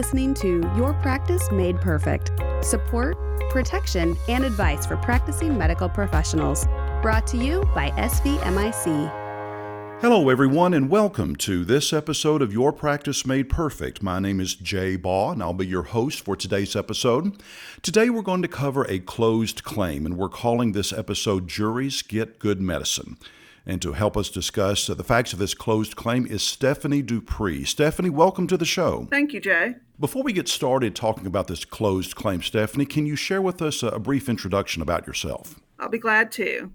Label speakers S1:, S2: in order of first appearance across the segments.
S1: listening to Your Practice Made Perfect support, protection, and advice for practicing medical professionals. Brought to you by SVMIC.
S2: Hello, everyone, and welcome to this episode of Your Practice Made Perfect. My name is Jay Baugh, and I'll be your host for today's episode. Today, we're going to cover a closed claim, and we're calling this episode Juries Get Good Medicine. And to help us discuss uh, the facts of this closed claim is Stephanie Dupree. Stephanie, welcome to the show.
S3: Thank you, Jay.
S2: Before we get started talking about this closed claim, Stephanie, can you share with us a brief introduction about yourself?
S3: I'll be glad to.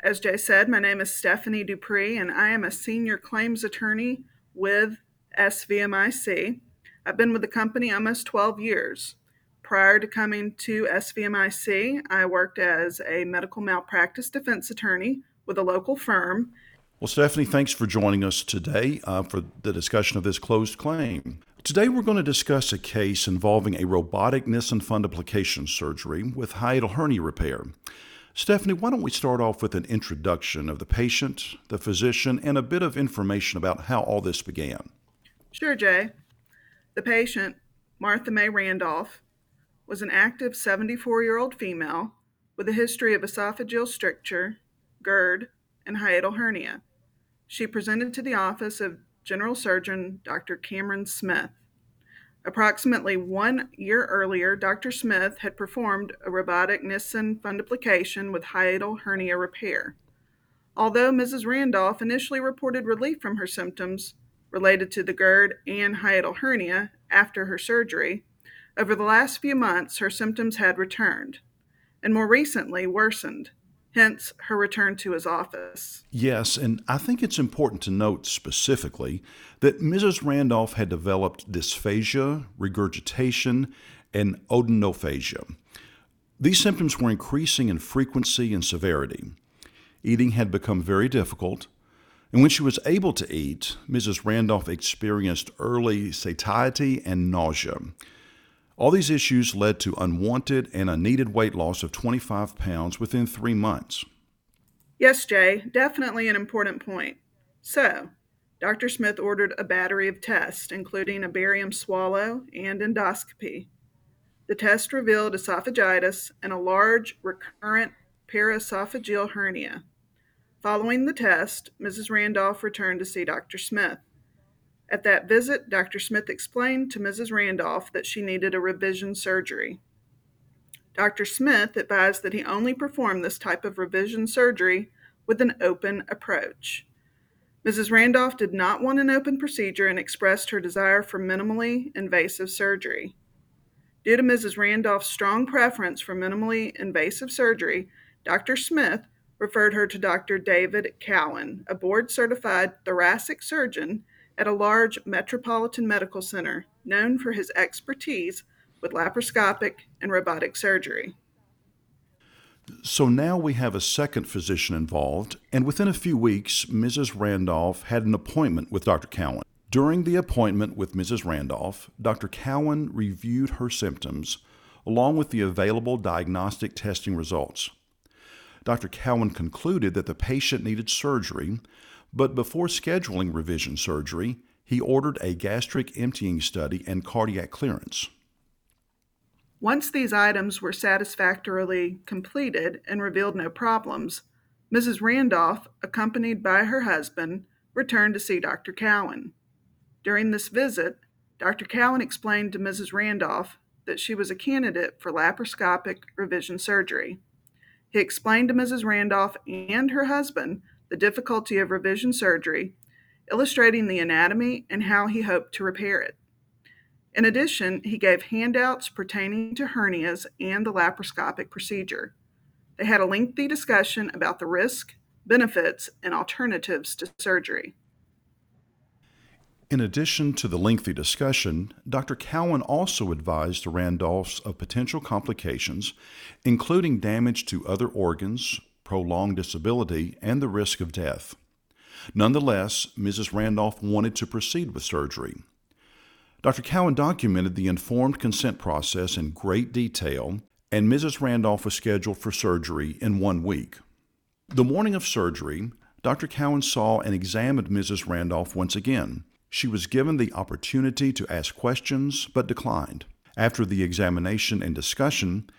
S3: As Jay said, my name is Stephanie Dupree, and I am a senior claims attorney with SVMIC. I've been with the company almost 12 years. Prior to coming to SVMIC, I worked as a medical malpractice defense attorney with a local firm.
S2: Well, Stephanie, thanks for joining us today uh, for the discussion of this closed claim. Today, we're going to discuss a case involving a robotic Nissen fundoplication surgery with hiatal hernia repair. Stephanie, why don't we start off with an introduction of the patient, the physician, and a bit of information about how all this began?
S3: Sure, Jay. The patient, Martha May Randolph, was an active 74 year old female with a history of esophageal stricture, GERD, and hiatal hernia. She presented to the office of General Surgeon Dr. Cameron Smith. Approximately one year earlier, Dr. Smith had performed a robotic Nissen fundoplication with hiatal hernia repair. Although Mrs. Randolph initially reported relief from her symptoms related to the GERD and hiatal hernia after her surgery, over the last few months her symptoms had returned, and more recently worsened hence her return to his office.
S2: Yes, and I think it's important to note specifically that Mrs. Randolph had developed dysphagia, regurgitation, and odynophagia. These symptoms were increasing in frequency and severity. Eating had become very difficult, and when she was able to eat, Mrs. Randolph experienced early satiety and nausea. All these issues led to unwanted and unneeded weight loss of 25 pounds within three months.
S3: Yes, Jay, definitely an important point. So, Dr. Smith ordered a battery of tests, including a barium swallow and endoscopy. The test revealed esophagitis and a large recurrent paraesophageal hernia. Following the test, Mrs. Randolph returned to see Dr. Smith. At that visit, Dr. Smith explained to Mrs. Randolph that she needed a revision surgery. Dr. Smith advised that he only perform this type of revision surgery with an open approach. Mrs. Randolph did not want an open procedure and expressed her desire for minimally invasive surgery. Due to Mrs. Randolph's strong preference for minimally invasive surgery, Dr. Smith referred her to Dr. David Cowan, a board certified thoracic surgeon at a large metropolitan medical center known for his expertise with laparoscopic and robotic surgery.
S2: So now we have a second physician involved, and within a few weeks, Mrs. Randolph had an appointment with Dr. Cowan. During the appointment with Mrs. Randolph, Dr. Cowan reviewed her symptoms along with the available diagnostic testing results. Dr. Cowan concluded that the patient needed surgery but before scheduling revision surgery, he ordered a gastric emptying study and cardiac clearance.
S3: Once these items were satisfactorily completed and revealed no problems, Mrs. Randolph, accompanied by her husband, returned to see Dr. Cowan. During this visit, Dr. Cowan explained to Mrs. Randolph that she was a candidate for laparoscopic revision surgery. He explained to Mrs. Randolph and her husband the difficulty of revision surgery, illustrating the anatomy and how he hoped to repair it. In addition, he gave handouts pertaining to hernias and the laparoscopic procedure. They had a lengthy discussion about the risk, benefits, and alternatives to surgery.
S2: In addition to the lengthy discussion, Dr. Cowan also advised the Randolphs of potential complications, including damage to other organs, prolonged disability, and the risk of death. Nonetheless, Mrs. Randolph wanted to proceed with surgery. Dr. Cowan documented the informed consent process in great detail, and Mrs. Randolph was scheduled for surgery in one week. The morning of surgery, Dr. Cowan saw and examined Mrs. Randolph once again. She was given the opportunity to ask questions, but declined. After the examination and discussion,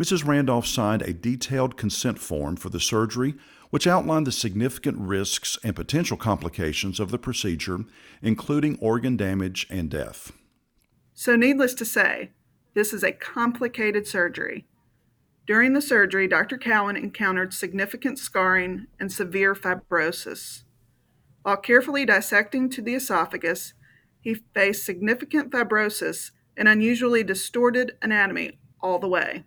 S2: Mrs. Randolph signed a detailed consent form for the surgery, which outlined the significant risks and potential complications of the procedure, including organ damage and death.
S3: So, needless to say, this is a complicated surgery. During the surgery, Dr. Cowan encountered significant scarring and severe fibrosis. While carefully dissecting to the esophagus, he faced significant fibrosis and unusually distorted anatomy all the way.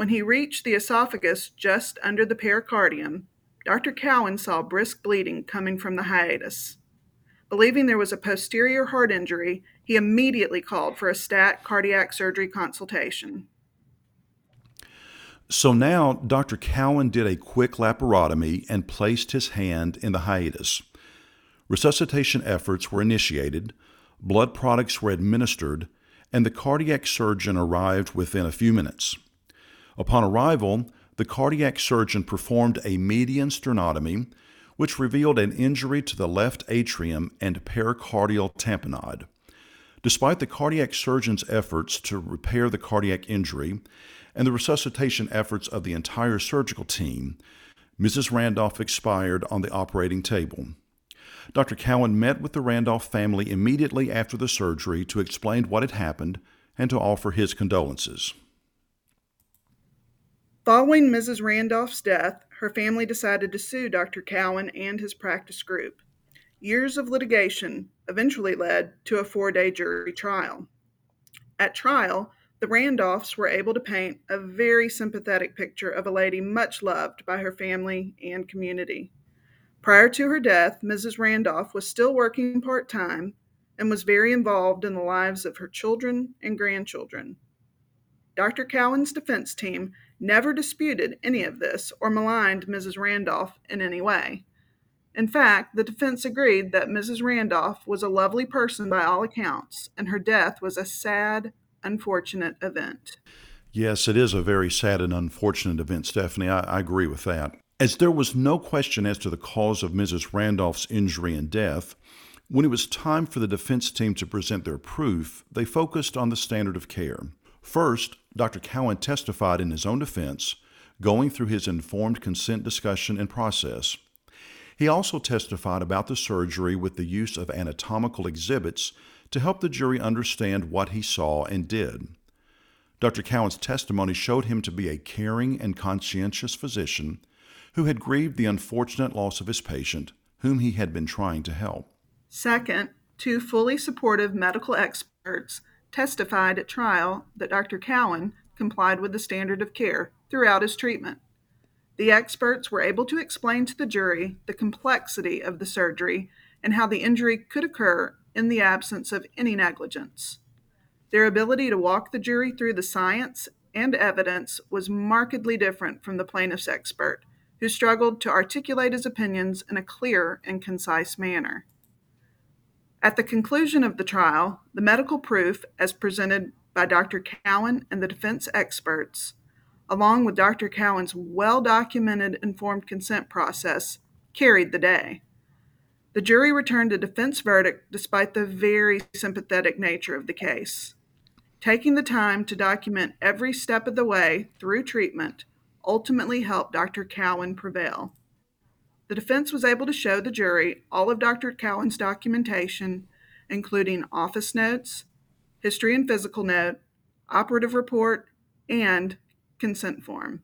S3: When he reached the esophagus just under the pericardium, Dr. Cowan saw brisk bleeding coming from the hiatus. Believing there was a posterior heart injury, he immediately called for a stat cardiac surgery consultation.
S2: So now Dr. Cowan did a quick laparotomy and placed his hand in the hiatus. Resuscitation efforts were initiated, blood products were administered, and the cardiac surgeon arrived within a few minutes. Upon arrival, the cardiac surgeon performed a median sternotomy, which revealed an injury to the left atrium and pericardial tamponade. Despite the cardiac surgeon's efforts to repair the cardiac injury, and the resuscitation efforts of the entire surgical team, Mrs. Randolph expired on the operating table. Dr. Cowan met with the Randolph family immediately after the surgery to explain what had happened and to offer his condolences.
S3: Following Mrs. Randolph's death, her family decided to sue Dr. Cowan and his practice group. Years of litigation eventually led to a four day jury trial. At trial, the Randolphs were able to paint a very sympathetic picture of a lady much loved by her family and community. Prior to her death, Mrs. Randolph was still working part time and was very involved in the lives of her children and grandchildren. Dr. Cowan's defense team never disputed any of this or maligned Mrs. Randolph in any way. In fact, the defense agreed that Mrs. Randolph was a lovely person by all accounts, and her death was a sad, unfortunate event.
S2: Yes, it is a very sad and unfortunate event, Stephanie. I, I, agree with that. As there was no question as to the cause of Mrs. Randolph's injury and death, when it was time for the defense team to present their proof, they focused on the standard of care. First, Dr. Cowan testified in his own defense, going through his informed consent discussion and process. He also testified about the surgery with the use of anatomical exhibits to help the jury understand what he saw and did. Dr. Cowan's testimony showed him to be a caring and conscientious physician who had grieved the unfortunate loss of his patient, whom he had been trying to help.
S3: Second, two fully supportive medical experts testified at trial that Dr. Cowan complied with the standard of care throughout his treatment. The experts were able to explain to the jury the complexity of the surgery and how the injury could occur in the absence of any negligence. Their ability to walk the jury through the science and evidence was markedly different from the plaintiff's expert, who struggled to articulate his opinions in a clear and concise manner. At the conclusion of the trial, the medical proof, as presented by Dr. Cowan and the defense experts, along with Dr. Cowan's well documented informed consent process, carried the day. The jury returned a defense verdict despite the very sympathetic nature of the case. Taking the time to document every step of the way through treatment ultimately helped Dr. Cowan prevail. The defense was able to show the jury all of Dr. Cowan's documentation, including office notes, history and physical note, operative report, and consent form.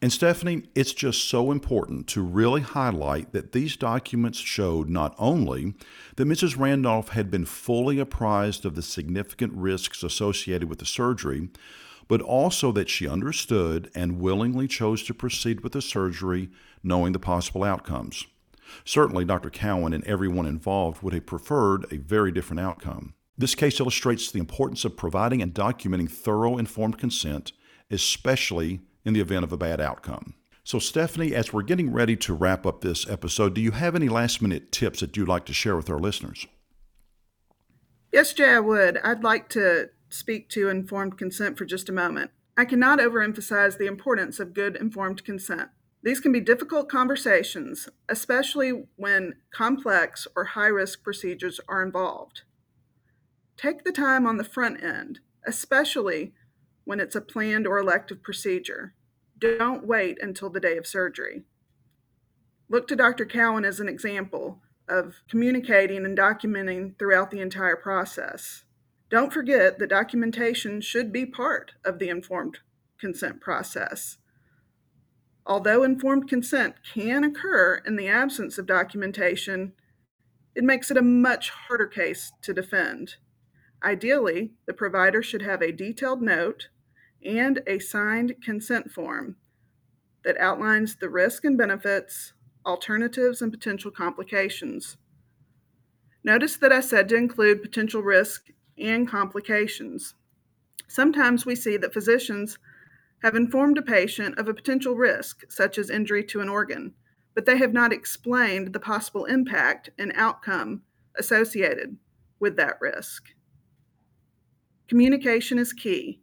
S2: And Stephanie, it's just so important to really highlight that these documents showed not only that Mrs. Randolph had been fully apprised of the significant risks associated with the surgery, but also that she understood and willingly chose to proceed with the surgery knowing the possible outcomes. Certainly, Dr. Cowan and everyone involved would have preferred a very different outcome. This case illustrates the importance of providing and documenting thorough informed consent, especially in the event of a bad outcome. So, Stephanie, as we're getting ready to wrap up this episode, do you have any last minute tips that you'd like to share with our listeners?
S3: Yes, Jay, I would. I'd like to speak to informed consent for just a moment. I cannot overemphasize the importance of good informed consent. These can be difficult conversations, especially when complex or high risk procedures are involved. Take the time on the front end, especially when it's a planned or elective procedure. Don't wait until the day of surgery. Look to Dr. Cowan as an example of communicating and documenting throughout the entire process. Don't forget that documentation should be part of the informed consent process. Although informed consent can occur in the absence of documentation, it makes it a much harder case to defend. Ideally, the provider should have a detailed note and a signed consent form that outlines the risk and benefits, alternatives, and potential complications. Notice that I said to include potential risk and complications. Sometimes we see that physicians have informed a patient of a potential risk, such as injury to an organ, but they have not explained the possible impact and outcome associated with that risk. Communication is key.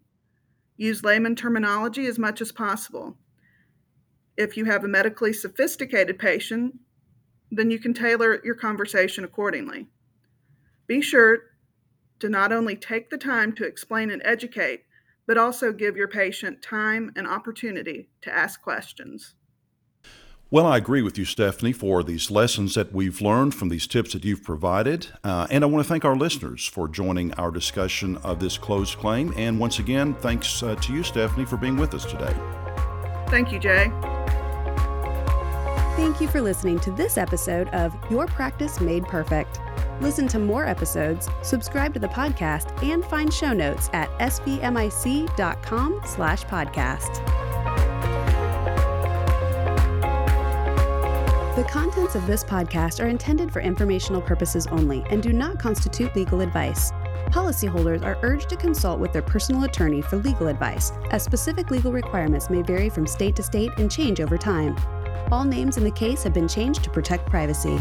S3: Use layman terminology as much as possible. If you have a medically sophisticated patient, then you can tailor your conversation accordingly. Be sure to not only take the time to explain and educate, but also give your patient time and opportunity to ask questions.
S2: Well, I agree with you, Stephanie, for these lessons that we've learned from these tips that you've provided. Uh, and I want to thank our listeners for joining our discussion of this closed claim. And once again, thanks uh, to you, Stephanie, for being with us today.
S3: Thank you, Jay.
S1: Thank you for listening to this episode of Your Practice Made Perfect. Listen to more episodes, subscribe to the podcast, and find show notes at svmic.com slash podcast. The contents of this podcast are intended for informational purposes only and do not constitute legal advice. Policyholders are urged to consult with their personal attorney for legal advice, as specific legal requirements may vary from state to state and change over time. All names in the case have been changed to protect privacy.